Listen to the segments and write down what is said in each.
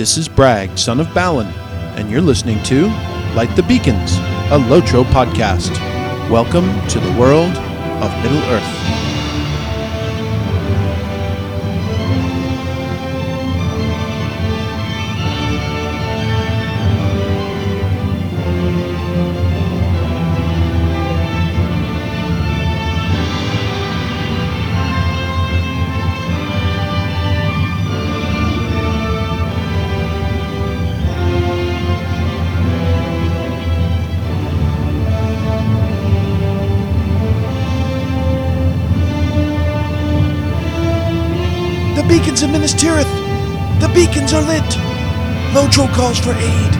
This is Bragg, son of Balin, and you're listening to Light the Beacons, a Lotro podcast. Welcome to the world of Middle Earth. Beacons are lit! Lotro calls for aid!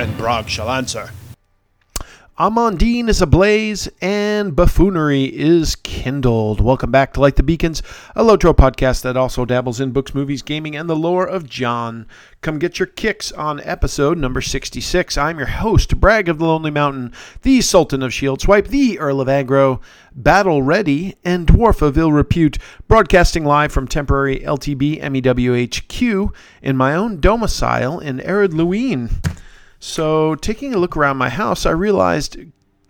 And Bragg shall answer. Amon Din is ablaze and buffoonery is kindled. Welcome back to Light the Beacons, a Lotro podcast that also dabbles in books, movies, gaming, and the lore of John. Come get your kicks on episode number 66. I'm your host, Bragg of the Lonely Mountain, the Sultan of Shield Swipe, the Earl of Aggro, Battle Ready, and Dwarf of Ill Repute, broadcasting live from temporary LTB MEWHQ in my own domicile in Ered Luin. So, taking a look around my house, I realized,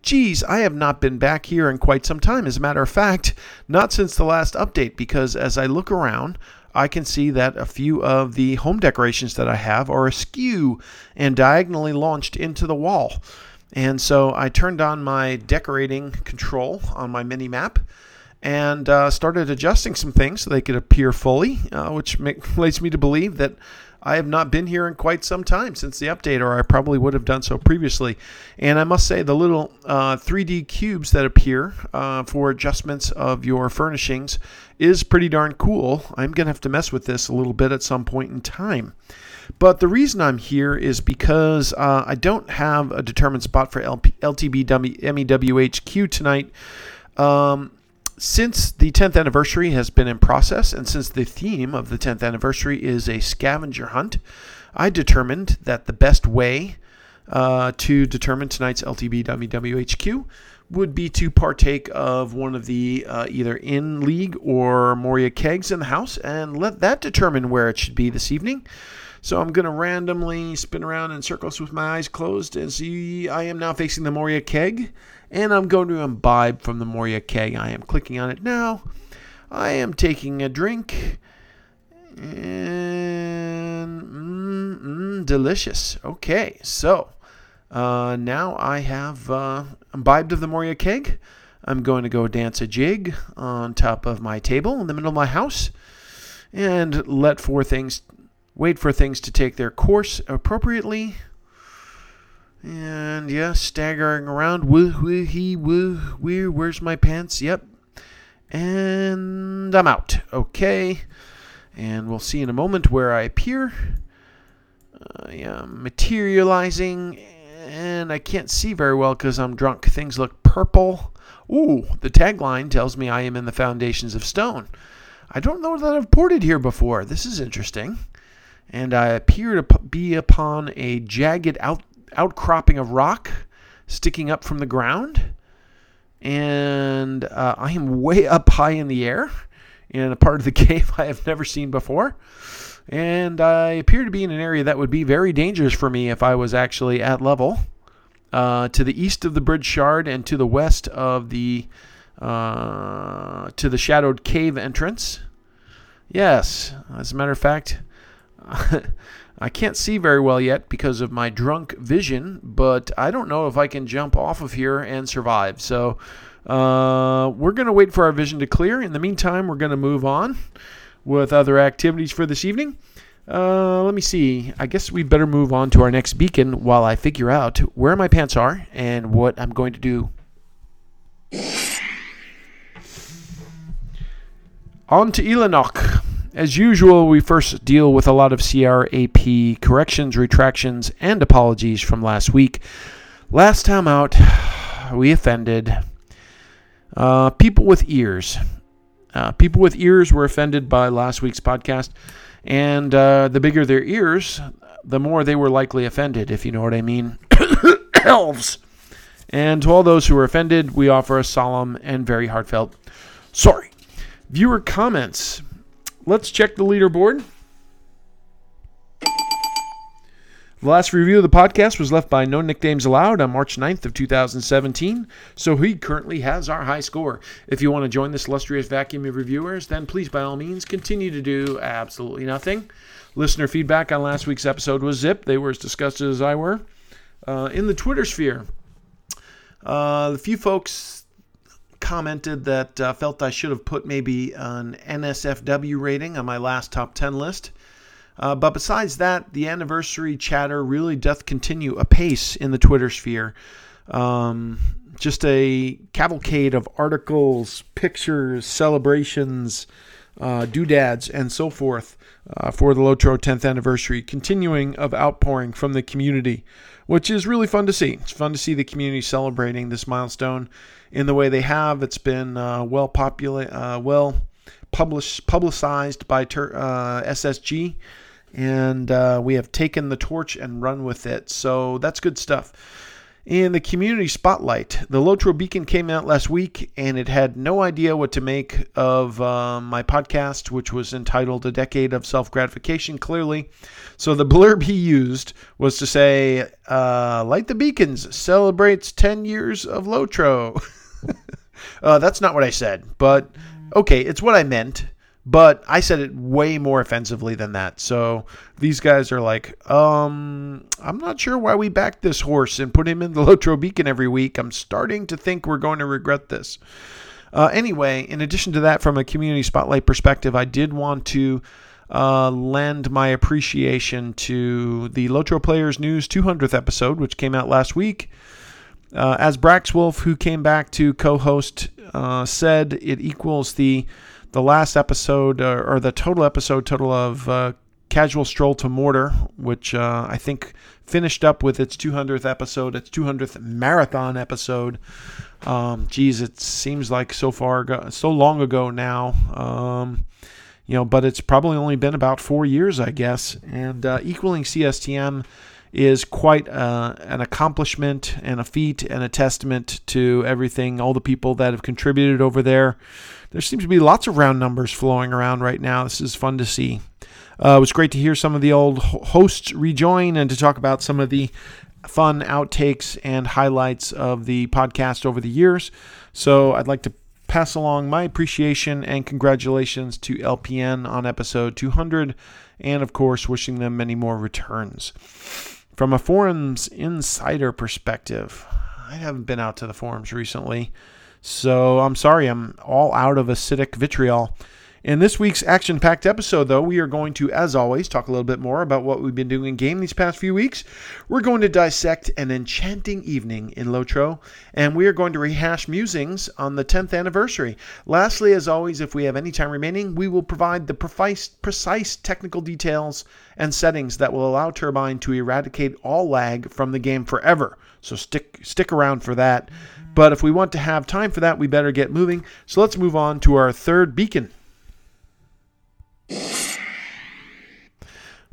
geez, I have not been back here in quite some time. As a matter of fact, not since the last update, because as I look around, I can see that a few of the home decorations that I have are askew and diagonally launched into the wall. And so I turned on my decorating control on my mini map and uh, started adjusting some things so they could appear fully, uh, which make, leads me to believe that I have not been here in quite some time since the update, or I probably would have done so previously. And I must say, the little uh, 3D cubes that appear uh, for adjustments of your furnishings is pretty darn cool. I'm going to have to mess with this a little bit at some point in time. But the reason I'm here is because uh, I don't have a determined spot for LP, LTB MEWHQ tonight. Um, since the 10th anniversary has been in process, and since the theme of the 10th anniversary is a scavenger hunt, I determined that the best way uh, to determine tonight's LTB WWHQ would be to partake of one of the uh, either in league or Moria kegs in the house and let that determine where it should be this evening. So I'm going to randomly spin around in circles with my eyes closed and see I am now facing the Moria keg and I'm going to imbibe from the Moria keg. I am clicking on it now. I am taking a drink and mm, mm, delicious. Okay, so uh, now I have uh, imbibed of the Moria keg. I'm going to go dance a jig on top of my table in the middle of my house and let for things wait for things to take their course appropriately. And yeah, staggering around. Woo, woo, he, woo, where, where's my pants? Yep. And I'm out. Okay. And we'll see in a moment where I appear. Uh, yeah, materializing. And I can't see very well because I'm drunk. Things look purple. Ooh, the tagline tells me I am in the foundations of stone. I don't know that I've ported here before. This is interesting and I appear to be upon a jagged out, outcropping of rock sticking up from the ground. And uh, I am way up high in the air in a part of the cave I have never seen before. And I appear to be in an area that would be very dangerous for me if I was actually at level. Uh, to the east of the bridge shard and to the west of the uh, to the shadowed cave entrance. Yes, as a matter of fact, I can't see very well yet because of my drunk vision, but I don't know if I can jump off of here and survive. So uh, we're going to wait for our vision to clear. In the meantime, we're going to move on with other activities for this evening. Uh, let me see. I guess we better move on to our next beacon while I figure out where my pants are and what I'm going to do. On to Eilenach. As usual, we first deal with a lot of CRAP corrections, retractions, and apologies from last week. Last time out, we offended uh, people with ears. Uh, people with ears were offended by last week's podcast, and uh, the bigger their ears, the more they were likely offended, if you know what I mean. Elves. And to all those who were offended, we offer a solemn and very heartfelt sorry. Viewer comments let's check the leaderboard. The last review of the podcast was left by No Nicknames Allowed on March 9th of 2017, so he currently has our high score. If you want to join this illustrious vacuum of reviewers, then please by all means continue to do absolutely nothing. Listener feedback on last week's episode was zip. They were as disgusted as I were. Uh, in the Twitter sphere, uh, the few folks commented that uh, felt I should have put maybe an NSFW rating on my last top 10 list. Uh, but besides that, the anniversary chatter really doth continue apace in the Twitter sphere. Um, just a cavalcade of articles, pictures, celebrations, uh, doodads, and so forth uh, for the Lotro 10th anniversary, continuing of outpouring from the community, which is really fun to see. It's fun to see the community celebrating this milestone in the way they have. It's been uh, well popula- uh, well published, publicized by ter- uh, SSG and uh, we have taken the torch and run with it. So that's good stuff. In the community spotlight, the Lotro Beacon came out last week, and it had no idea what to make of uh, my podcast, which was entitled "A Decade of Self Gratification." Clearly, so the blurb he used was to say, uh, "Light the Beacons celebrates 10 years of Lotro." uh, that's not what I said, but okay, it's what I meant but I said it way more offensively than that. So these guys are like, um, I'm not sure why we backed this horse and put him in the Lotro Beacon every week. I'm starting to think we're going to regret this. Uh, anyway, in addition to that, from a community spotlight perspective, I did want to uh, lend my appreciation to the Lotro Players News 200th episode, which came out last week. Uh, as Braxwolf, who came back to co host, uh, said, it equals the the last episode uh, or the total episode total of uh, Casual Stroll to Mordor, which uh, I think finished up with its 200th episode, its 200th marathon episode. Um, geez, it seems like so far, so long ago now. Um, you know, but it's probably only been about four years, I guess. And uh, equaling CSTM is quite uh, an accomplishment and a feat and a testament to everything, all the people that have contributed over there. There seems to be lots of round numbers flowing around right now. This is fun to see. Uh, it was great to hear some of the old hosts rejoin and to talk about some of the fun outtakes and highlights of the podcast over the years. So I'd like to pass along my appreciation and congratulations to LPN on episode 200, and of course, wishing them many more returns. From a forums insider perspective, I haven't been out to the forums recently, so I'm sorry, I'm all out of acidic vitriol. In this week's action packed episode, though, we are going to, as always, talk a little bit more about what we've been doing in game these past few weeks. We're going to dissect an enchanting evening in Lotro, and we are going to rehash musings on the 10th anniversary. Lastly, as always, if we have any time remaining, we will provide the precise, precise technical details and settings that will allow Turbine to eradicate all lag from the game forever. So stick stick around for that. But if we want to have time for that, we better get moving. So let's move on to our third beacon.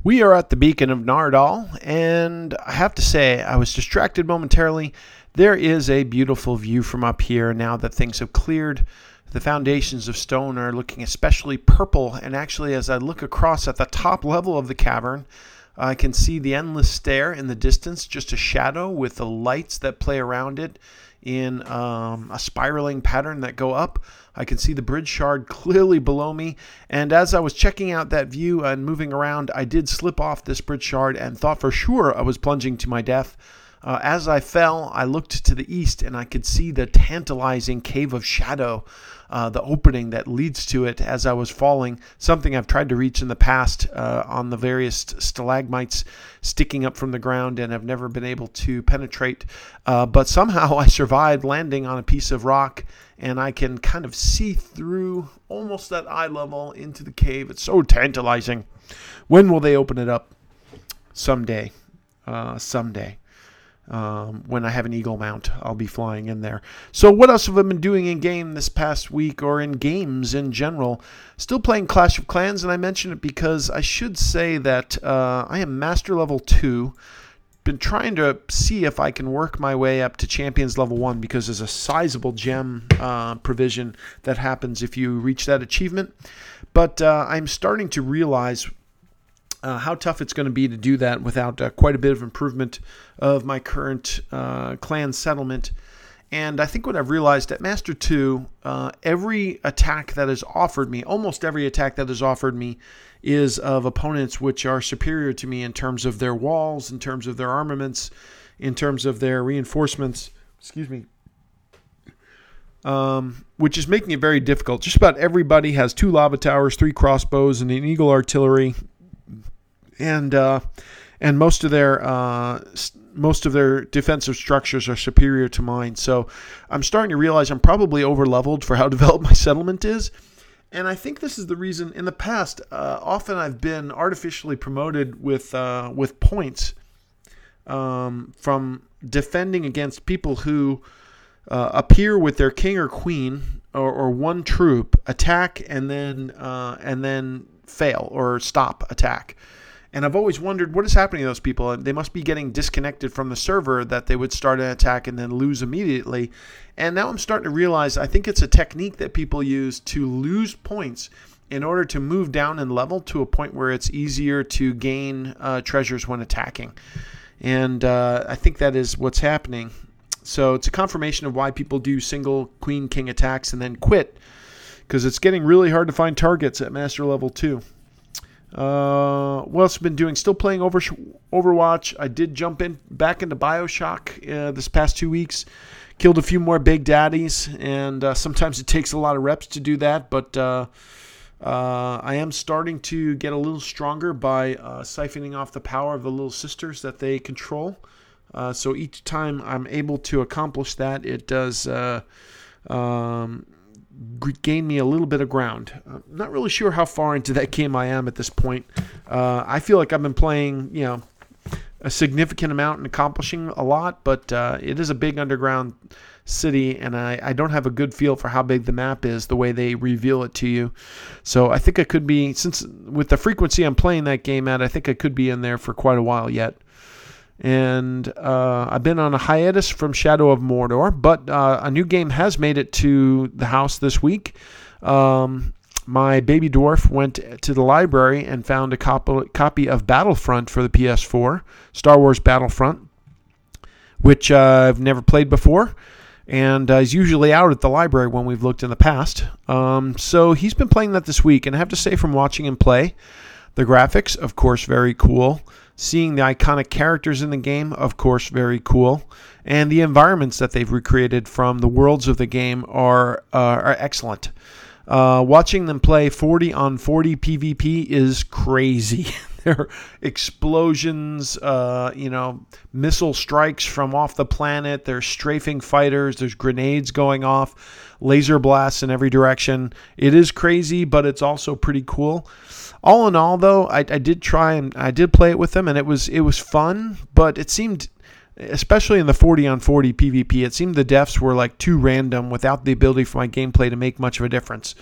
We are at the beacon of Nardol, and I have to say, I was distracted momentarily. There is a beautiful view from up here now that things have cleared. The foundations of stone are looking especially purple, and actually, as I look across at the top level of the cavern, I can see the endless stair in the distance, just a shadow with the lights that play around it in um, a spiraling pattern that go up. I can see the bridge shard clearly below me. And as I was checking out that view and moving around, I did slip off this bridge shard and thought for sure I was plunging to my death. Uh, as I fell, I looked to the east and I could see the tantalizing cave of shadow uh, the opening that leads to it as I was falling, something I've tried to reach in the past uh, on the various stalagmites sticking up from the ground and have never been able to penetrate. Uh, but somehow I survived landing on a piece of rock and I can kind of see through almost at eye level into the cave. It's so tantalizing. When will they open it up? Someday. Uh, someday. Um, when I have an Eagle mount, I'll be flying in there. So, what else have I been doing in game this past week or in games in general? Still playing Clash of Clans, and I mention it because I should say that uh, I am Master Level 2. Been trying to see if I can work my way up to Champions Level 1 because there's a sizable gem uh, provision that happens if you reach that achievement. But uh, I'm starting to realize uh, how tough it's going to be to do that without uh, quite a bit of improvement of my current uh, clan settlement. And I think what I've realized at Master 2, uh, every attack that is offered me, almost every attack that is offered me, is of opponents which are superior to me in terms of their walls, in terms of their armaments, in terms of their reinforcements. Excuse me. Um, which is making it very difficult. Just about everybody has two lava towers, three crossbows, and an eagle artillery, and uh, and most of their uh, most of their defensive structures are superior to mine. So I'm starting to realize I'm probably over leveled for how developed my settlement is. And I think this is the reason. In the past, uh, often I've been artificially promoted with uh, with points um, from defending against people who uh, appear with their king or queen or, or one troop, attack, and then uh, and then fail or stop attack. And I've always wondered what is happening to those people. They must be getting disconnected from the server that they would start an attack and then lose immediately. And now I'm starting to realize I think it's a technique that people use to lose points in order to move down in level to a point where it's easier to gain uh, treasures when attacking. And uh, I think that is what's happening. So it's a confirmation of why people do single queen king attacks and then quit because it's getting really hard to find targets at master level 2. Uh, what else have been doing? Still playing over Overwatch. I did jump in back into Bioshock uh, this past two weeks. Killed a few more big daddies, and uh, sometimes it takes a lot of reps to do that. But uh, uh, I am starting to get a little stronger by uh, siphoning off the power of the little sisters that they control. so each time I'm able to accomplish that, it does. Uh um, gain me a little bit of ground. I'm not really sure how far into that game I am at this point. Uh, I feel like I've been playing, you know, a significant amount and accomplishing a lot, but uh, it is a big underground city, and I, I don't have a good feel for how big the map is the way they reveal it to you. So I think I could be, since with the frequency I'm playing that game at, I think I could be in there for quite a while yet and uh, I've been on a hiatus from Shadow of Mordor, but uh, a new game has made it to the house this week. Um, my baby dwarf went to the library and found a copy of Battlefront for the PS4, Star Wars Battlefront, which uh, I've never played before, and uh, is usually out at the library when we've looked in the past. Um, so he's been playing that this week, and I have to say, from watching him play, the graphics, of course, very cool. Seeing the iconic characters in the game, of course, very cool. And the environments that they've recreated from the worlds of the game are, uh, are excellent. Uh, watching them play 40 on 40 PvP is crazy. there are explosions, uh, you know, missile strikes from off the planet. There's strafing fighters. There's grenades going off, laser blasts in every direction. It is crazy, but it's also pretty cool all in all, though, I, I did try and I did play it with them, and it was it was fun. But it seemed, especially in the 40 on 40 PvP, it seemed the deaths were like too random without the ability for my gameplay to make much of a difference.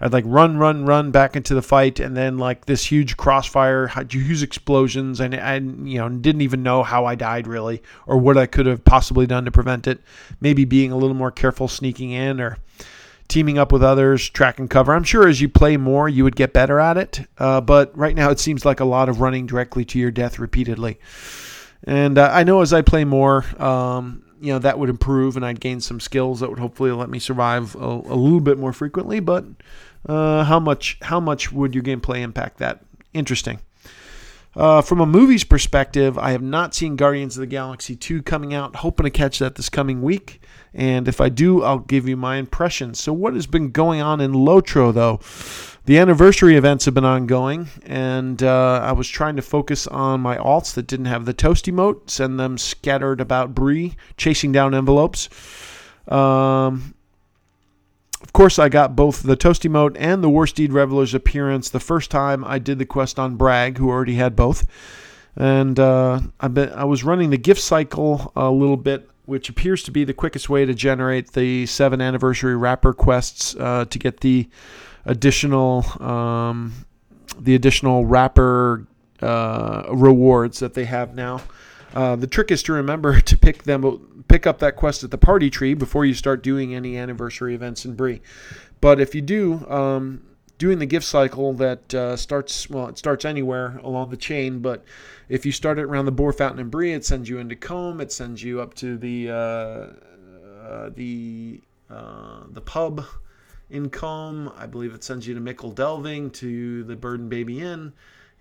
I'd like run, run, run back into the fight, and then like this huge crossfire, use explosions, and I you know didn't even know how I died really, or what I could have possibly done to prevent it. Maybe being a little more careful sneaking in, or teaming up with others, track and cover. I'm sure as you play more, you would get better at it. Uh, but right now, it seems like a lot of running directly to your death repeatedly. And uh, I know as I play more, um, you know, that would improve and I'd gain some skills that would hopefully let me survive a, a little bit more frequently. But uh, how much how much would your gameplay impact that? Interesting. Uh, from a movie's perspective, I have not seen Guardians of the Galaxy 2 coming out. Hoping to catch that this coming week. And if I do, I'll give you my impressions. So, what has been going on in Lotro, though? The anniversary events have been ongoing, and uh, I was trying to focus on my alts that didn't have the toast emote, send them scattered about Bree, chasing down envelopes. Um, of course, I got both the toast emote and the Warsteed Reveler's appearance the first time I did the quest on Bragg, who already had both. And uh, I, was running the gift cycle a little bit, which appears to be the quickest way to generate the seven anniversary wrapper quests uh, to get the additional um, the additional wrapper uh, rewards that they have now. Uh, the trick is to remember to pick them, pick up that quest at the party tree before you start doing any anniversary events in Bree. But if you do, um, doing the gift cycle that uh, starts well it starts anywhere along the chain but if you start it around the boar fountain in Bree it sends you into combe it sends you up to the uh, uh, the uh, the pub in combe i believe it sends you to Michel Delving to the bird and baby inn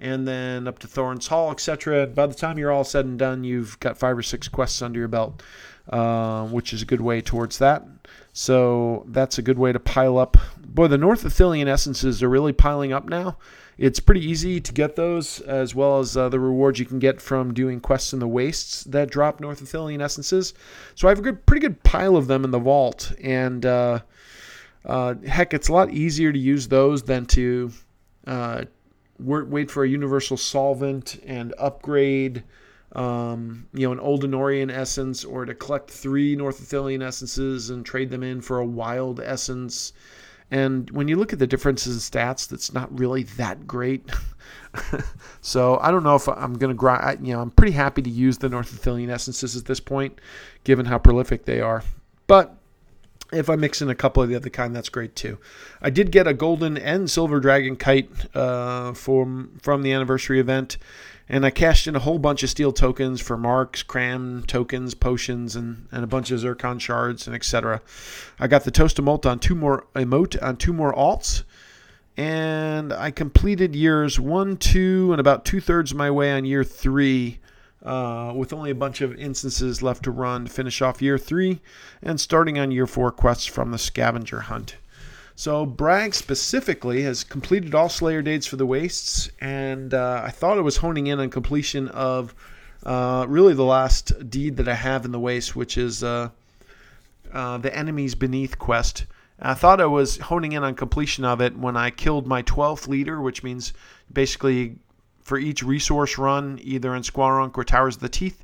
and then up to Thorin's Hall, etc. By the time you're all said and done, you've got five or six quests under your belt, uh, which is a good way towards that. So that's a good way to pile up. Boy, the North Ithilien essences are really piling up now. It's pretty easy to get those, as well as uh, the rewards you can get from doing quests in the wastes that drop North Ithilien essences. So I have a good, pretty good pile of them in the vault, and uh, uh, heck, it's a lot easier to use those than to uh, wait for a universal solvent and upgrade um, you know, an Old Anorian essence, or to collect three North Ithilien essences and trade them in for a wild essence. And when you look at the differences in stats, that's not really that great. so I don't know if I'm going to grind. You know, I'm pretty happy to use the North Ithilien essences at this point, given how prolific they are. But if I mix in a couple of the other kind, that's great too. I did get a golden and silver dragon kite uh, from from the anniversary event, and I cashed in a whole bunch of steel tokens for marks, cram tokens, potions, and, and a bunch of zircon shards and etc. I got the toast of emote on two more emote on two more alts, and I completed years one, two, and about two thirds of my way on year three uh, with only a bunch of instances left to run to finish off year three and starting on year four quests from the scavenger hunt. So Bragg specifically has completed all Slayer dates for the Wastes, and uh, I thought it was honing in on completion of uh, really the last deed that I have in the Waste, which is uh, uh the Enemies Beneath quest. I thought I was honing in on completion of it when I killed my 12th leader, which means basically for each resource run, either in Squarunk or Towers of the Teeth.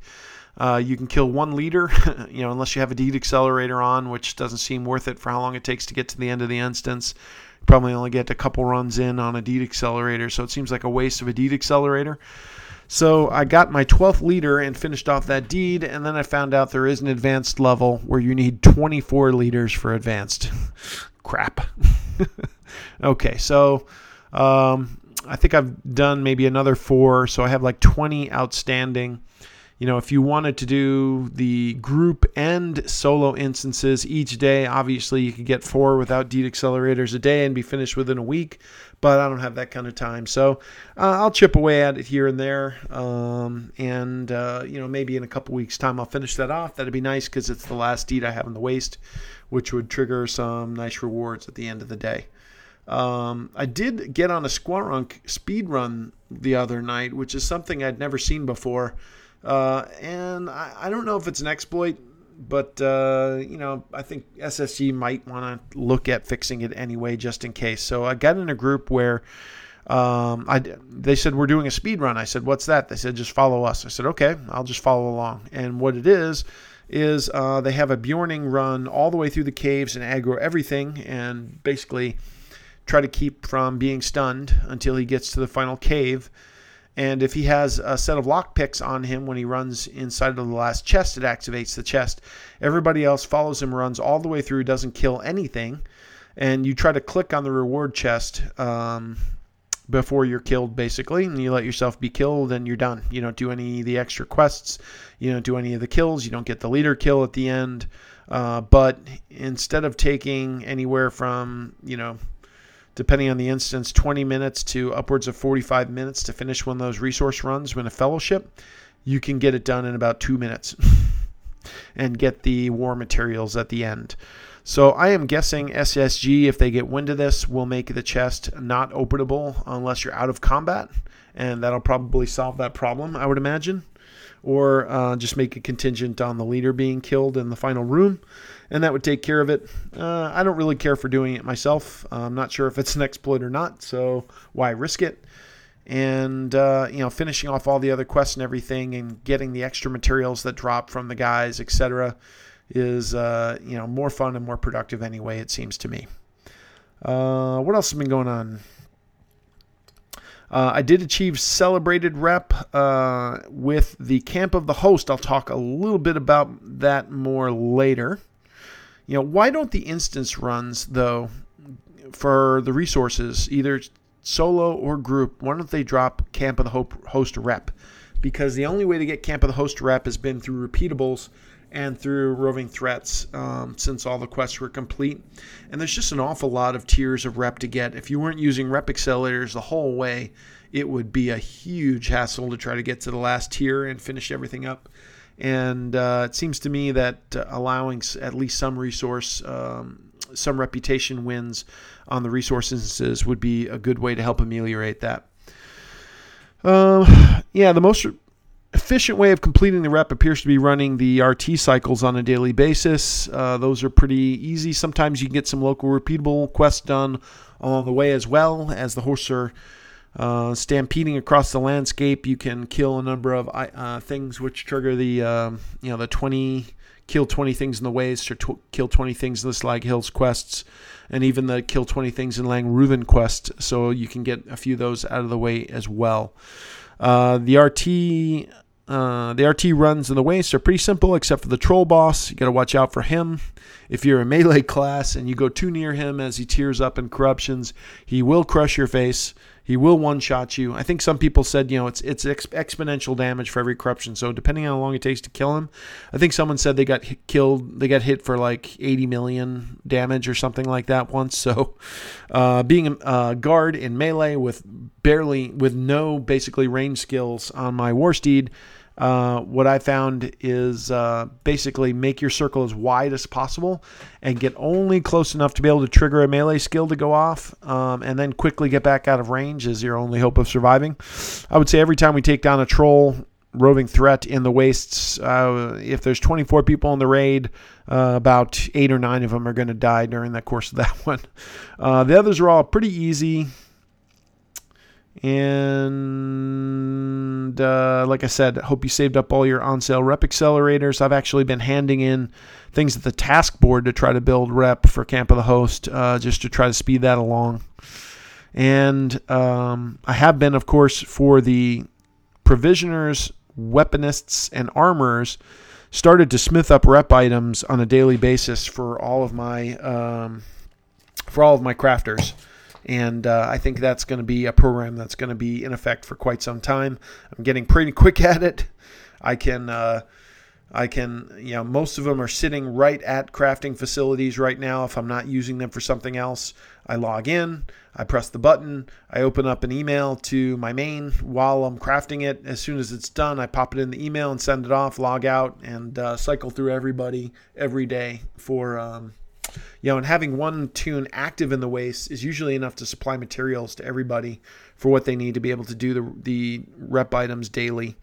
Uh, you can kill one leader, you know, unless you have a deed accelerator on, which doesn't seem worth it for how long it takes to get to the end of the instance. You probably only get a couple runs in on a deed accelerator, so it seems like a waste of a deed accelerator. So I got my 12th leader and finished off that deed, and then I found out there is an advanced level where you need 24 leaders for advanced. Crap. okay, so um, I think I've done maybe another four, so I have like 20 outstanding. You know, if you wanted to do the group and solo instances each day, obviously you could get four without deed accelerators a day and be finished within a week, but I don't have that kind of time. So uh, I'll chip away at it here and there. Um, and, uh, you know, maybe in a couple weeks' time I'll finish that off. That'd be nice because it's the last deed I have in the waste, which would trigger some nice rewards at the end of the day. Um, I did get on a Squarunk speed run the other night, which is something I'd never seen before. Uh, and I, I, don't know if it's an exploit, but uh, you know, I think SSG might want to look at fixing it anyway, just in case. So I got in a group where um, I they said we're doing a speed run. I said, "What's that?" They said, "Just follow us." I said, "Okay, I'll just follow along." And what it is is uh, they have a Beorning run all the way through the caves and aggro everything, and basically try to keep from being stunned until he gets to the final cave. And if he has a set of lockpicks on him when he runs inside of the last chest, it activates the chest. Everybody else follows him, runs all the way through, doesn't kill anything. And you try to click on the reward chest um, before you're killed, basically, and you let yourself be killed, and you're done. You don't do any of the extra quests. You don't do any of the kills. You don't get the leader kill at the end. Uh, but instead of taking anywhere from, you know, depending on the instance, 20 minutes to upwards of 45 minutes to finish one of those resource runs win a fellowship. You can get it done in about two minutes and get the war materials at the end. So I am guessing SSG, if they get wind of this, will make the chest not openable unless you're out of combat, and that'll probably solve that problem, I would imagine. Or uh, just make a contingent on the leader being killed in the final room and that would take care of it. Uh, I don't really care for doing it myself. I'm not sure if it's an exploit or not, so why risk it? And uh, you know, finishing off all the other quests and everything, and getting the extra materials that drop from the guys, etc., is uh, you know more fun and more productive anyway. It seems to me. Uh, what else has been going on? Uh, I did achieve celebrated rep uh, with the camp of the host. I'll talk a little bit about that more later. You know, why don't the instance runs, though, for the resources, either solo or group, why don't they drop Camp of the hope Host rep? Because the only way to get Camp of the Host rep has been through repeatables and through roving threats um, since all the quests were complete. And there's just an awful lot of tiers of rep to get. If you weren't using rep accelerators the whole way, it would be a huge hassle to try to get to the last tier and finish everything up. And uh, it seems to me that uh, allowing at least some resource, um, some reputation wins on the resource instances would be a good way to help ameliorate that. Uh, yeah, the most efficient way of completing the rep appears to be running the RT cycles on a daily basis. Uh, those are pretty easy. Sometimes you can get some local repeatable quests done along the way as well as the horse are uh, stampeding across the landscape. You can kill a number of uh, things which trigger the um, you know the 20 kill 20 things in the ways or tw- kill 20 things in the Slag Hills quests and even the kill 20 things in Langruven quest. So you can get a few of those out of the way as well. Uh, the RT uh, the RT runs in the waste are pretty simple, except for the troll boss. You got to watch out for him. If you're a melee class and you go too near him as he tears up in corruptions, he will crush your face. He will one shot you. I think some people said, you know, it's it's ex- exponential damage for every corruption. So depending on how long it takes to kill him, I think someone said they got hit, killed, they got hit for like 80 million damage or something like that once. So uh, being a guard in melee with barely, with no basically range skills on my war steed uh, what I found is uh, basically make your circle as wide as possible and get only close enough to be able to trigger a melee skill to go off, um, and then quickly get back out of range is your only hope of surviving. I would say every time we take down a troll, roving threat in the wastes. Uh, if there's 24 people in the raid, uh, about eight or nine of them are going to die during the course of that one. Uh, the others are all pretty easy. And uh, like I said, hope you saved up all your on sale rep accelerators. I've actually been handing in things at the task board to try to build rep for Camp of the Host, uh, just to try to speed that along. And um, I have been, of course, for the provisioners, weaponists, and armorers, started to smith up rep items on a daily basis for all of my um, for all of my crafters and uh, I think that's going to be a program that's going to be in effect for quite some time. I'm getting pretty quick at it. I can, uh, I can, you know, most of them are sitting right at crafting facilities right now. If I'm not using them for something else, I log in, I press the button, I open up an email to my main while I'm crafting it. As soon as it's done, I pop it in the email and send it off, log out, and uh, cycle through everybody every day for. Um, you know, and having one tune active in the waste is usually enough to supply materials to everybody for what they need to be able to do the, the rep items daily.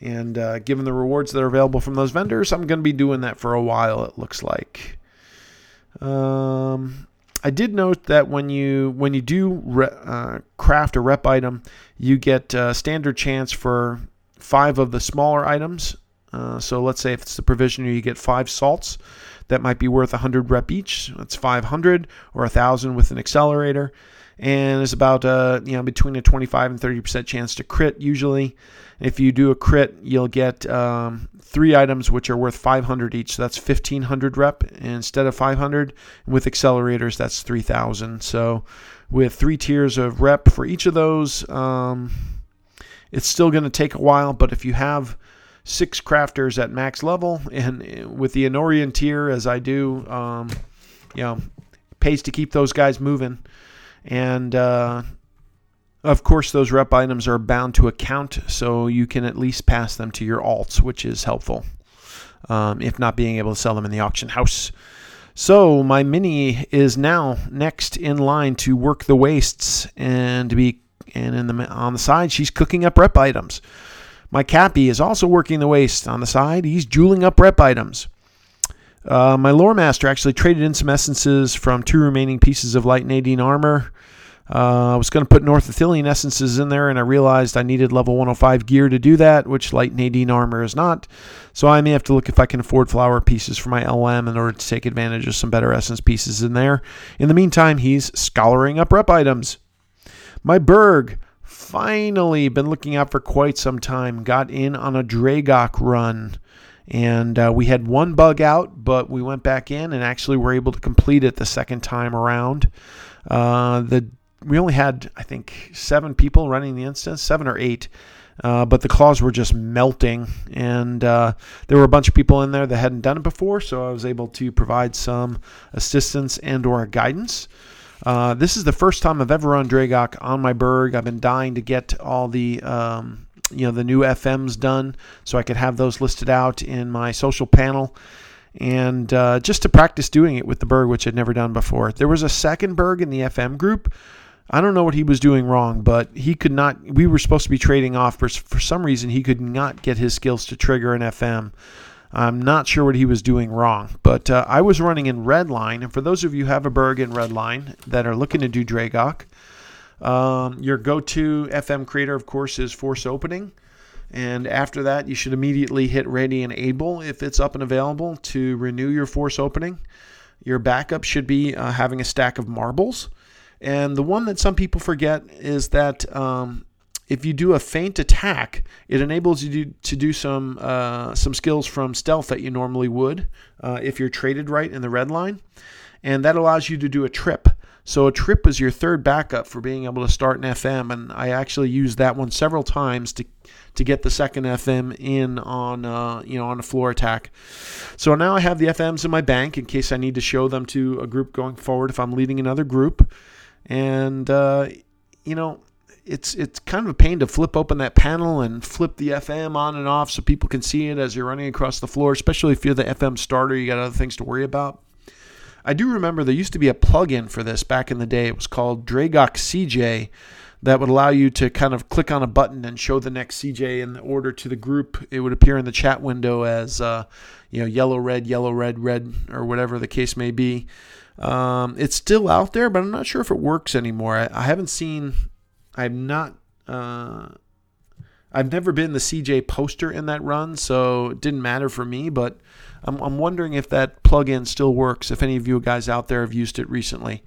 And uh, given the rewards that are available from those vendors, I'm going to be doing that for a while. It looks like. Um, I did note that when you when you do re, uh, craft a rep item, you get a standard chance for five of the smaller items. Uh, so let's say if it's the provisioner, you get five salts that might be worth 100 rep each. That's 500 or 1,000 with an accelerator. And it's about uh, you know between a 25 and 30 percent chance to crit usually. If you do a crit, you'll get um, three items which are worth 500 each. So that's 1500 rep instead of 500. And with accelerators, that's 3000. So with three tiers of rep for each of those, um, it's still going to take a while. But if you have six crafters at max level, and with the Anorian tier as I do, um, you know, pays to keep those guys moving. And uh, of course, those rep items are bound to account, so you can at least pass them to your alts, which is helpful. Um, if not being able to sell them in the auction house. So my mini is now next in line to work the wastes and be and in the on the side she's cooking up rep items. My Cappy is also working the waste on the side. He's jeweling up rep items. Uh, my lore master actually traded in some essences from two remaining pieces of light Nadine armor. Uh, I was going to put North Ithilien essences in there, and I realized I needed level 105 gear to do that, which light Nadine armor is not. So I may have to look if I can afford flower pieces for my LM in order to take advantage of some better essence pieces in there. In the meantime, he's scholaring up rep items. My Berg finally been looking out for quite some time. Got in on a Draigoch run. And uh, we had one bug out, but we went back in and actually were able to complete it the second time around. Uh, the we only had I think seven people running the instance, seven or eight. Uh, but the claws were just melting, and uh, there were a bunch of people in there that hadn't done it before, so I was able to provide some assistance and/or guidance. Uh, this is the first time I've ever run Draigoch on my Berg. I've been dying to get all the um, you know the new FMs done, so I could have those listed out in my social panel and uh, just to practice doing it with the Berg, which I'd never done before. There was a second Berg in the FM group. I don't know what he was doing wrong, but he could not. We were supposed to be trading off, but for some reason, he could not get his skills to trigger an FM. I'm not sure what he was doing wrong, but uh, I was running in red line. And for those of you who have a Berg in red line that are looking to do Draigoch, um, your go to FM creator, of course, is Force Opening. And after that, you should immediately hit ready and able if it's up and available to renew your force opening. Your backup should be uh, having a stack of marbles. And the one that some people forget is that um, if you do a feint attack, it enables you to, to do some uh, some skills from stealth that you normally would uh, if you're traded right in the red line, and that allows you to do a trip. So a trip is your third backup for being able to start an FM, and I actually used that one several times to to get the second FM in on uh, you know on a floor attack. So now I have the FMs in my bank in case I need to show them to a group going forward if I'm leading another group, and uh, you know it's it's kind of a pain to flip open that panel and flip the FM on and off so people can see it as you're running across the floor, especially if you're the FM starter. You got other things to worry about. I do remember there used to be a plugin for this back in the day. It was called Draigoch CJ that would allow you to kind of click on a button and show the next CJ in the order to the group. It would appear in the chat window as uh, you know yellow, red, yellow, red, red, or whatever the case may be. Um, it's still out there, but I'm not sure if it works anymore. I, I haven't seen. I'm not. Uh, I've never been the CJ poster in that run, so it didn't matter for me. But I'm, I'm wondering if that plugin still works. If any of you guys out there have used it recently.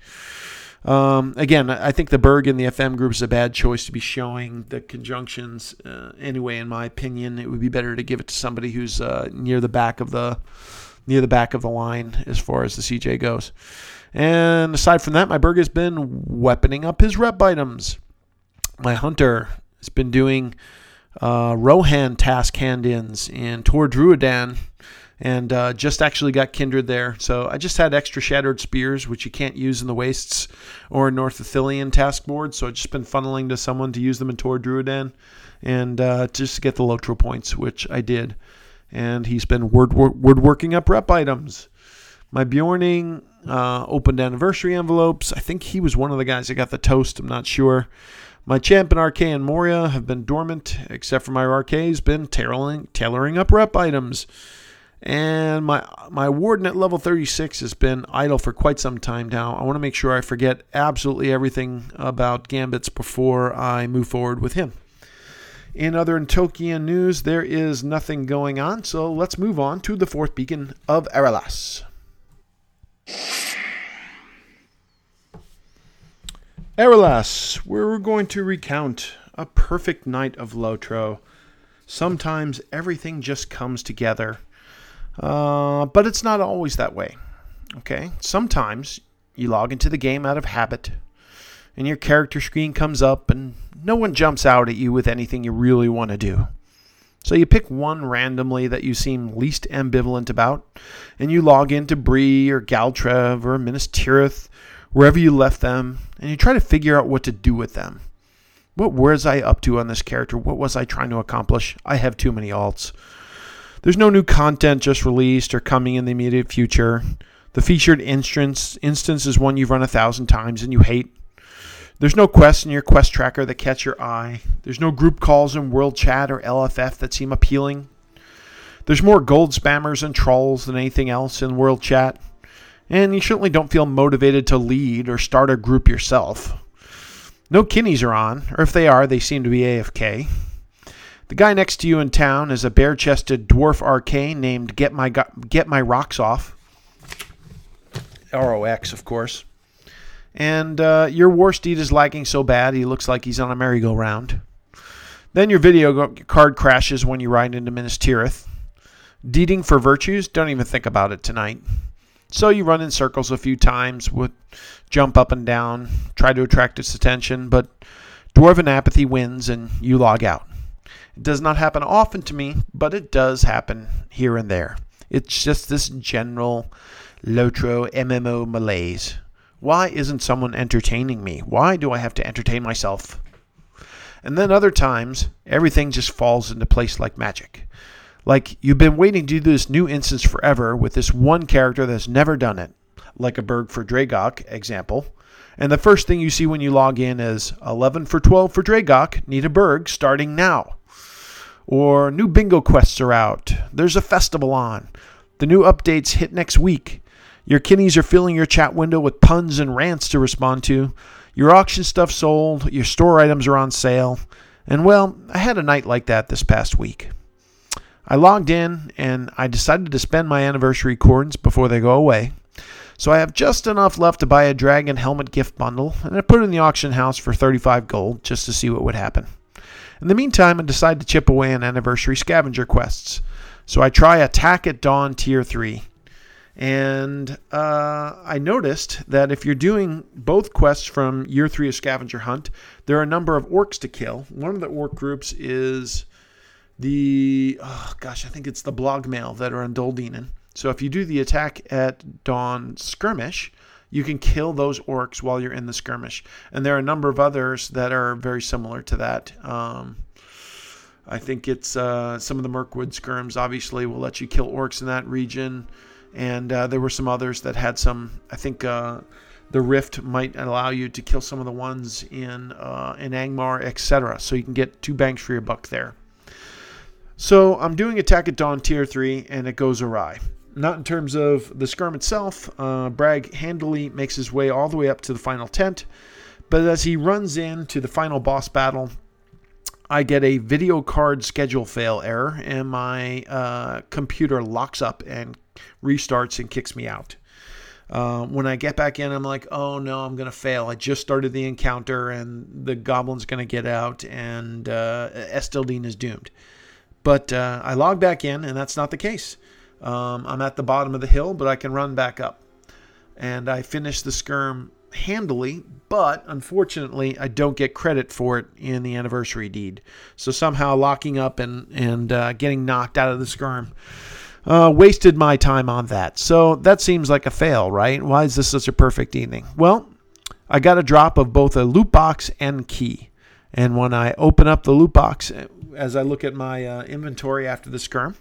Um, again, I think the Berg and the FM group is a bad choice to be showing the conjunctions. Uh, anyway, in my opinion, it would be better to give it to somebody who's uh, near the back of the near the back of the line as far as the CJ goes. And aside from that, my Berg has been weaponing up his rep items. My Hunter has been doing uh, Rohan task hand-ins in Tor Druidan and uh, just actually got kindred there. So I just had extra shattered spears, which you can't use in the wastes or North Ithilien task board. So I've just been funneling to someone to use them in Tor Druidan and uh, just to get the Lotro points, which I did. And he's been word, word, woodworking up rep items. My Beorning uh, opened anniversary envelopes. I think he was one of the guys that got the toast. I'm not sure. My champ and RK and Moria have been dormant, except for my RK's been tailoring, tailoring up rep items. And my my warden at level 36 has been idle for quite some time now. I want to make sure I forget absolutely everything about Gambits before I move forward with him. In other Tolkien news, there is nothing going on, so let's move on to the fourth beacon of Erelas. Erelas, we're going to recount a perfect night of Lotro. Sometimes everything just comes together uh, but it's not always that way. Okay? Sometimes you log into the game out of habit, and your character screen comes up, and no one jumps out at you with anything you really want to do. So you pick one randomly that you seem least ambivalent about, and you log into Bree or Galtrev or Minas Tirith, wherever you left them, and you try to figure out what to do with them. What was I up to on this character? What was I trying to accomplish? I have too many alts. There's no new content just released or coming in the immediate future. The featured instance instance is one you've run a thousand times and you hate. There's no quests in your quest tracker that catch your eye. There's no group calls in World Chat or LFF that seem appealing. There's more gold spammers and trolls than anything else in World Chat. And you certainly don't feel motivated to lead or start a group yourself. No kinnies are on, or if they are, they seem to be AFK. The guy next to you in town is a bare chested dwarf arcane named Get My, Get My Rocks Off. ROX, of course. And uh, your war steed is lagging so bad he looks like he's on a merry-go-round. Then your video card crashes when you ride into Minas Tirith. Deeding for virtues, don't even think about it tonight. So you run in circles a few times, would jump up and down, try to attract its attention, but dwarven apathy wins and you log out. It does not happen often to me, but it does happen here and there. It's just this general Lotro MMO malaise. Why isn't someone entertaining me? Why do I have to entertain myself? And then other times, everything just falls into place like magic. Like you've been waiting to do this new instance forever with this one character that's never done it, like a Berg for Draigoch example. And the first thing you see when you log in is 11 for 12 for Draigoch, need a Burg starting now. Or new bingo quests are out. There's a festival on. The new updates hit next week. Your kinnies are filling your chat window with puns and rants to respond to. Your auction stuff sold, your store items are on sale. And well, I had a night like that this past week. I logged in and I decided to spend my anniversary coins before they go away. So I have just enough left to buy a dragon helmet gift bundle, and I put it in the auction house for 35 gold just to see what would happen. In the meantime, I decide to chip away on anniversary scavenger quests. So I try Attack at Dawn Tier 3. And uh, I noticed that if you're doing both quests from Year 3 of Scavenger Hunt, there are a number of orcs to kill. One of the orc groups is the, oh gosh, I think it's the blog mail that are on Dol Dinen. So if you do the Attack at Dawn skirmish, you can kill those orcs while you're in the skirmish. And there are a number of others that are very similar to that. Um, I think it's uh, some of the Mirkwood skirms obviously will let you kill orcs in that region and uh, there were some others that had some. I think uh, the Rift might allow you to kill some of the ones in uh, in Angmar, etc. So you can get two banks for your buck there. So I'm doing Attack at Dawn Tier 3, and it goes awry. Not in terms of the skirm itself. Uh, Bragg handily makes his way all the way up to the final tent, but as he runs into the final boss battle, I get a video card schedule fail error, and my uh, computer locks up and restarts and kicks me out. Uh, when I get back in, I'm like, oh no, I'm going to fail. I just started the encounter and the goblin's going to get out and uh, is doomed. But uh, I log back in and that's not the case. Um, I'm at the bottom of the hill, but I can run back up. And I finish the skirm handily, but unfortunately, I don't get credit for it in the anniversary deed. So somehow locking up and, and uh, getting knocked out of the skirm uh, wasted my time on that. So that seems like a fail, right? Why is this such a perfect evening? Well, I got a drop of both a loot box and key. And when I open up the loot box, as I look at my uh, inventory after the skirm,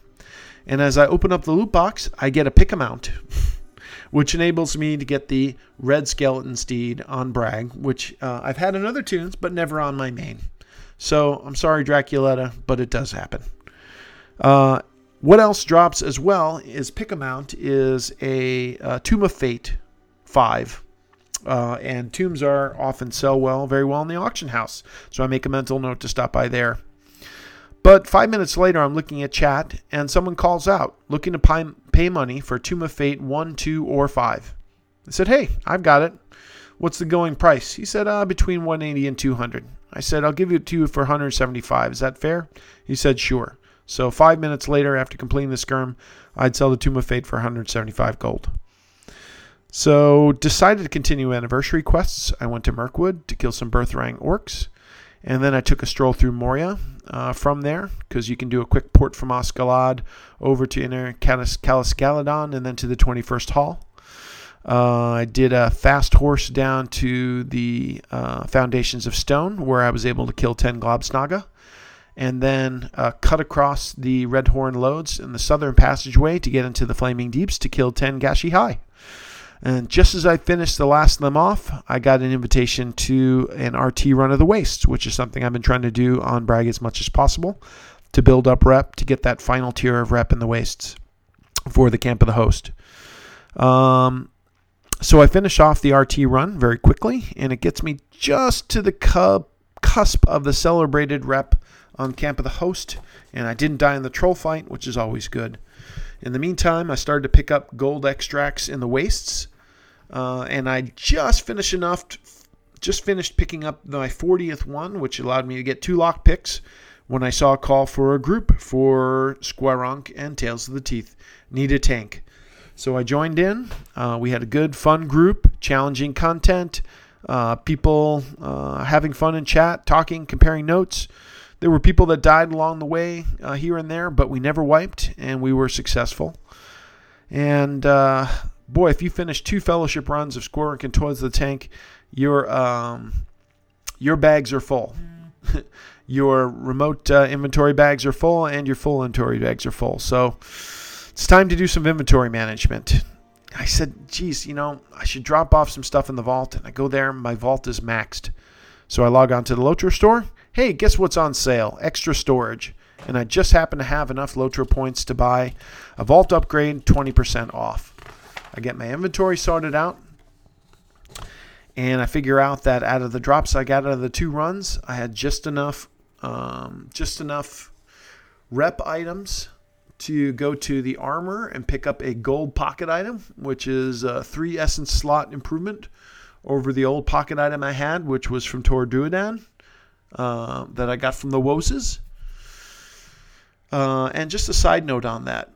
and as I open up the loot box, I get a pick amount, which enables me to get the red skeleton steed on Bragg, which uh, I've had in other tunes, but never on my main. So I'm sorry, Draculetta, but it does happen. Uh, what else drops as well is pick amount is a, a Tome of Fate 5. Uh, and tomes are often sell well, very well in the auction house. So I make a mental note to stop by there. But five minutes later, I'm looking at chat, and someone calls out, looking to pay, money for Tome of Fate 1, 2, or 5. I said, Hey, I've got it. What's the going price? He said, uh, Between 180 and 200. I said, I'll give it to you for 175. Is that fair? He said, Sure. So five minutes later, after completing the skirm, I'd sell the Tome of Fate for 175 gold. So decided to continue anniversary quests. I went to Mirkwood to kill some Birthrang orcs, and then I took a stroll through Moria uh, from there because you can do a quick port from Osgiliath over to Inner Caras Galadhon and then to the 21st Hall. Uh, I did a fast horse down to the uh, Foundations of Stone where I was able to kill 10 Globsnaga and then uh, cut across the Redhorn Lodes in the southern passageway to get into the Flaming Deeps to kill 10 Gashi High. And just as I finished the last of them off, I got an invitation to an RT run of the Wastes, which is something I've been trying to do on Bragg as much as possible to build up rep to get that final tier of rep in the Wastes for the Camp of the Host. Um, so I finish off the RT run very quickly, and it gets me just to the cusp of the celebrated rep on Camp of the Host, and I didn't die in the troll fight, which is always good. In the meantime, I started to pick up gold extracts in the wastes, uh, and I just finished enough, to, just finished picking up my 40th one, which allowed me to get two lock picks when I saw a call for a group for Squaronk and Tails of the Teeth. Need a tank. So I joined in. Uh, we had a good, fun group, challenging content, uh, people uh, having fun in chat, talking, comparing notes. There were people that died along the way uh, here and there, but we never wiped and we were successful. And uh, boy, if you finish two fellowship runs of Toys of the Tank, your um, your bags are full. your remote uh, inventory bags are full, and your full inventory bags are full. So it's time to do some inventory management. I said, geez, you know, I should drop off some stuff in the vault. And I go there, my vault is maxed. So I log on to the Lotro store. Hey, guess what's on sale? Extra storage. And I just happen to have enough Lotro points to buy a vault upgrade 20% off. I get my inventory sorted out. And I figure out that out of the drops I got out of the two runs, I had just enough, um, just enough rep items to go to the armor and pick up a gold pocket item, which is a three essence slot improvement over the old pocket item I had, which was from Tor Duodan uh, that I got from the Woses. Uh, and just a side note on that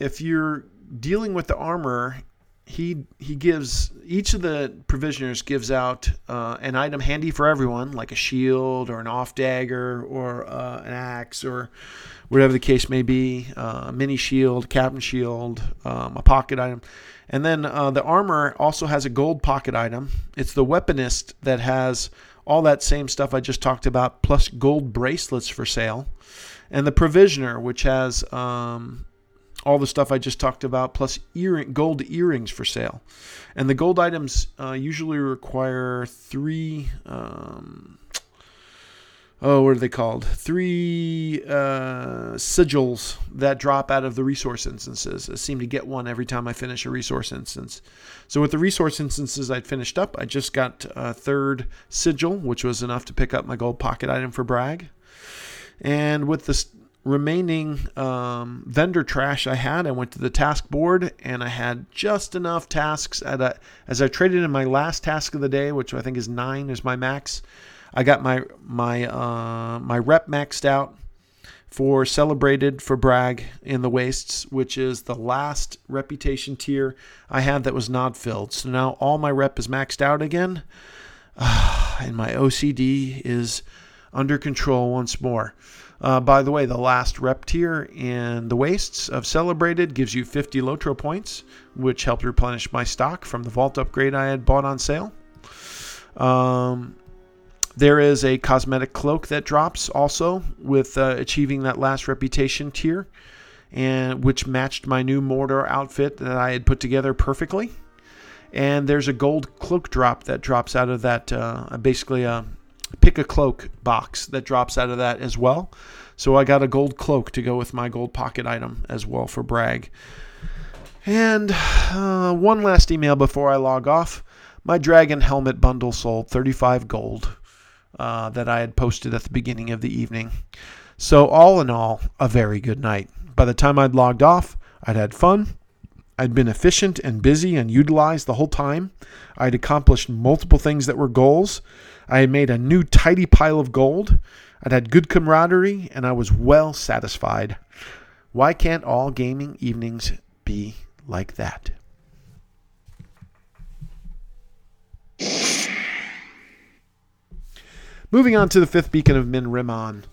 if you're dealing with the armor, he he gives each of the provisioners gives out uh, an item handy for everyone, like a shield or an off dagger or uh, an axe or whatever the case may be, uh, mini shield, captain shield, um, a pocket item. And then uh, the armor also has a gold pocket item. It's the weaponist that has all that same stuff I just talked about, plus gold bracelets for sale. And the provisioner, which has um, all the stuff I just talked about, plus earring, gold earrings for sale. And the gold items uh, usually require three. Um, oh, what are they called? Three uh, sigils that drop out of the resource instances. I seem to get one every time I finish a resource instance. So with the resource instances I'd finished up, I just got a third sigil, which was enough to pick up my gold pocket item for brag. And with the remaining um, vendor trash I had, I went to the task board and I had just enough tasks. At a, as I traded in my last task of the day, which I think is nine, is my max. I got my my uh, my rep maxed out for celebrated for brag in the wastes, which is the last reputation tier I had that was not filled. So now all my rep is maxed out again, and my OCD is under control once more. Uh, by the way, the last rep tier in the wastes of celebrated gives you 50 Lotro points, which helped replenish my stock from the vault upgrade I had bought on sale. Um, there is a cosmetic cloak that drops also with uh, achieving that last reputation tier, and which matched my new mortar outfit that I had put together perfectly. And there's a gold cloak drop that drops out of that, uh, basically a pick a cloak box that drops out of that as well. So I got a gold cloak to go with my gold pocket item as well for brag. And uh, one last email before I log off. My dragon helmet bundle sold 35 gold uh, that I had posted at the beginning of the evening. So, all in all, a very good night. By the time I'd logged off, I'd had fun. I'd been efficient and busy and utilized the whole time. I'd accomplished multiple things that were goals. I had made a new tidy pile of gold. I'd had good camaraderie, and I was well satisfied. Why can't all gaming evenings be like that? Moving on to the fifth beacon of Min Rimmon.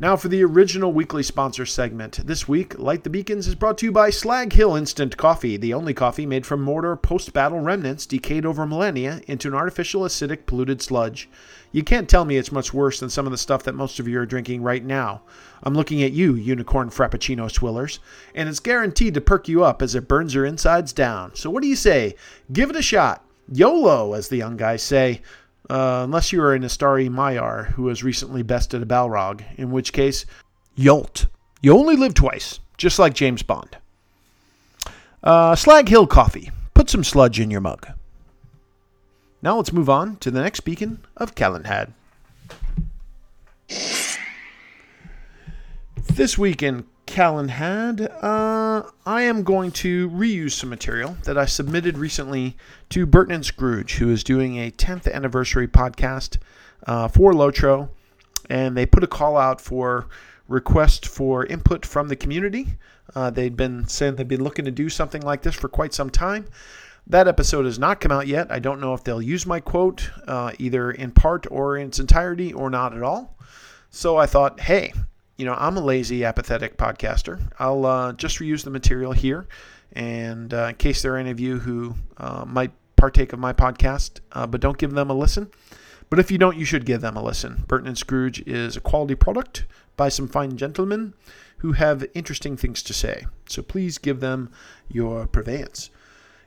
Now for the original weekly sponsor segment. This week, Light the Beacons is brought to you by Slag Hill Instant Coffee, the only coffee made from Mordor post battle remnants decayed over millennia into an artificial acidic polluted sludge. You can't tell me it's much worse than some of the stuff that most of you are drinking right now. I'm looking at you, unicorn frappuccino swillers, and it's guaranteed to perk you up as it burns your insides down. So what do you say? Give it a shot. YOLO, as the young guys say. Uh, unless you are an Istari Maiar who has recently bested a Balrog, in which case, Yolt. You only live twice, just like James Bond. Uh, Slag Hill Coffee. Put some sludge in your mug. Now let's move on to the next beacon of Calenhad. This week in Calenhad, uh, I am going to reuse some material that I submitted recently to Burton and Scrooge, who is doing a 10th anniversary podcast uh, for Lotro. And they put a call out for request for input from the community. Uh, they'd been saying they'd been looking to do something like this for quite some time. That episode has not come out yet. I don't know if they'll use my quote uh, either in part or in its entirety or not at all. So I thought, hey, you know, I'm a lazy, apathetic podcaster. I'll uh, just reuse the material here. And uh, in case there are any of you who uh, might partake of my podcast, uh, but don't give them a listen. But if you don't, you should give them a listen. Burton and Scrooge is a quality product by some fine gentlemen who have interesting things to say. So please give them your purveyance.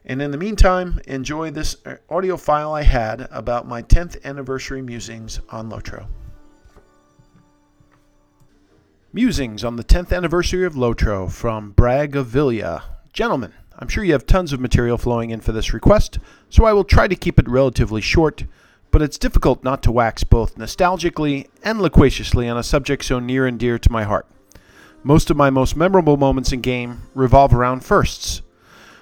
And in the meantime, enjoy this uh, audio file I had about my 10th anniversary musings on Lotro. Musings on the 10th anniversary of Lotro from Bragg of. Gentlemen, I'm sure you have tons of material flowing in for this request, so I will try to keep it relatively short, but it's difficult not to wax both nostalgically and loquaciously on a subject so near and dear to my heart. Most of my most memorable moments in game revolve around firsts.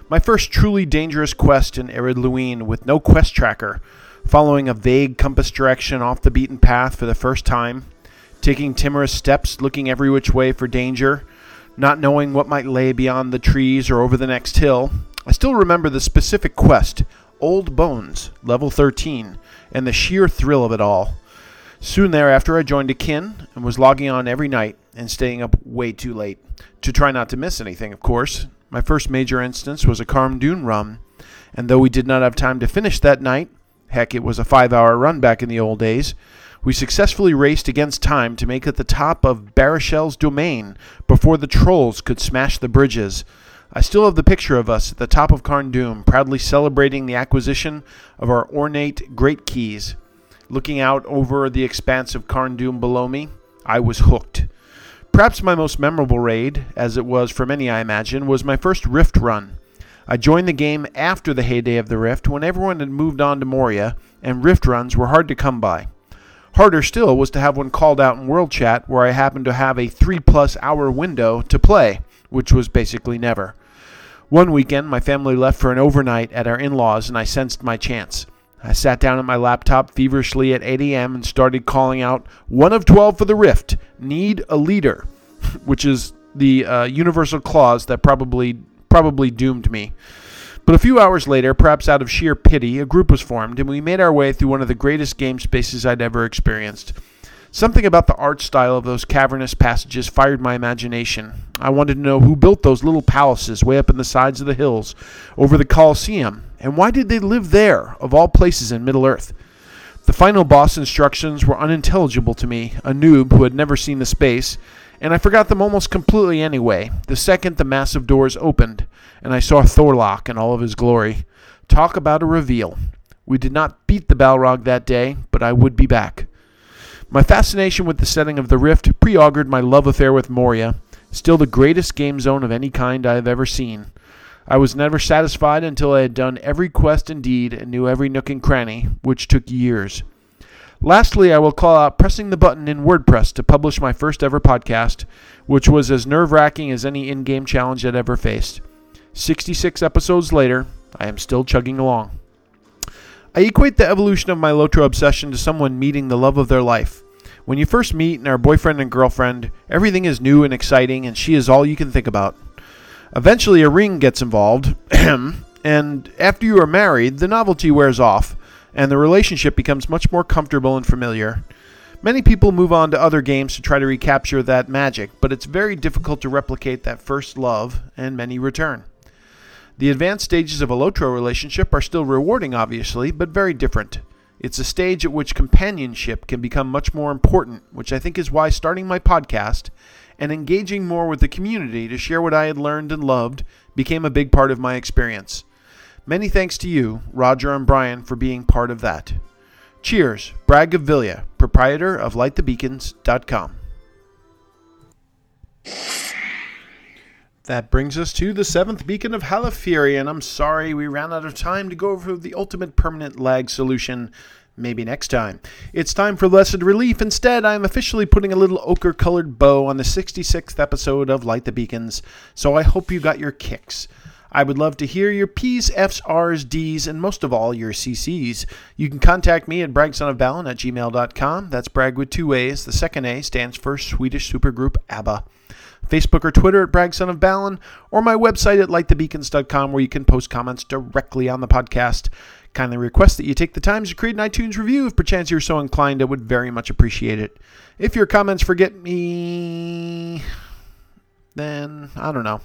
My first truly dangerous quest in Ered Luin with no quest tracker, following a vague compass direction off the beaten path for the first time, taking timorous steps looking every which way for danger, not knowing what might lay beyond the trees or over the next hill. I still remember the specific quest, Old Bones, level 13, and the sheer thrill of it all. Soon thereafter, I joined a kin and was logging on every night and staying up way too late to try not to miss anything, of course. My first major instance was a Carn run, and though we did not have time to finish that night, heck, it was a five hour run back in the old days, we successfully raced against time to make it the top of Barashal's domain before the trolls could smash the bridges. I still have the picture of us at the top of Carn proudly celebrating the acquisition of our ornate Great Keys. Looking out over the expanse of Carn below me, I was hooked. Perhaps my most memorable raid, as it was for many I imagine, was my first Rift run. I joined the game after the heyday of the Rift when everyone had moved on to Moria, and Rift runs were hard to come by. Harder still was to have one called out in World Chat where I happened to have a three plus hour window to play, which was basically never. One weekend, my family left for an overnight at our in laws, and I sensed my chance. I sat down at my laptop feverishly at 8 a.m. and started calling out, One of 12 for the Rift, need a leader, which is the uh, universal clause that probably probably doomed me. But a few hours later, perhaps out of sheer pity, a group was formed, and we made our way through one of the greatest game spaces I'd ever experienced. Something about the art style of those cavernous passages fired my imagination. I wanted to know who built those little palaces way up in the sides of the hills over the Colosseum, and why did they live there, of all places in Middle Earth? The final boss instructions were unintelligible to me, a noob who had never seen the space, and I forgot them almost completely anyway, the second the massive doors opened, and I saw Thorog in all of his glory. Talk about a reveal. We did not beat the Balrog that day, but I would be back. My fascination with the setting of the Rift pre augured my love affair with Moria, still the greatest game zone of any kind I have ever seen. I was never satisfied until I had done every quest and deed and knew every nook and cranny, which took years. Lastly, I will call out pressing the button in WordPress to publish my first ever podcast, which was as nerve wracking as any in game challenge I'd ever faced. 66 episodes later, I am still chugging along. I equate the evolution of my Lotro obsession to someone meeting the love of their life. When you first meet and are boyfriend and girlfriend, everything is new and exciting, and she is all you can think about. Eventually, a ring gets involved, and after you are married, the novelty wears off, and the relationship becomes much more comfortable and familiar. Many people move on to other games to try to recapture that magic, but it's very difficult to replicate that first love, and many return. The advanced stages of a Lotro relationship are still rewarding, obviously, but very different. It's a stage at which companionship can become much more important, which I think is why starting my podcast and engaging more with the community to share what I had learned and loved became a big part of my experience. Many thanks to you, Roger and Brian, for being part of that. Cheers, Bragg of Villia, proprietor of LightTheBeacons.com. That brings us to the seventh beacon of Halifirien, and I'm sorry we ran out of time to go over the ultimate permanent lag solution. Maybe next time. It's time for Blessed Relief. Instead, I'm officially putting a little ochre colored bow on the 66th episode of Light the Beacons, so I hope you got your kicks. I would love to hear your P's, F's, R's, D's, and most of all, your CC's. You can contact me at bragsonofbalin at gmail.com. That's brag with two A's. The second A stands for Swedish supergroup ABBA. Facebook or Twitter at Bragson of Balin, or my website at lightthebeacons.com where you can post comments directly on the podcast. Kindly request that you take the time to create an iTunes review if perchance you're so inclined. I would very much appreciate it. If your comments forget me, then I don't know.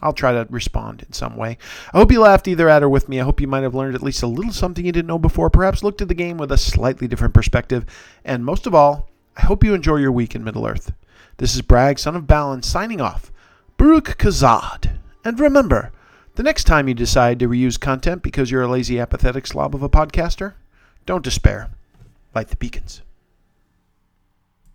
I'll try to respond in some way. I hope you laughed either at or with me. I hope you might have learned at least a little something you didn't know before, perhaps looked at the game with a slightly different perspective, and most of all, I hope you enjoy your week in Middle Earth. This is Bragg, son of Balin, signing off. Baruk Khazâd. And remember, the next time you decide to reuse content because you're a lazy, apathetic slob of a podcaster, don't despair. Light the beacons.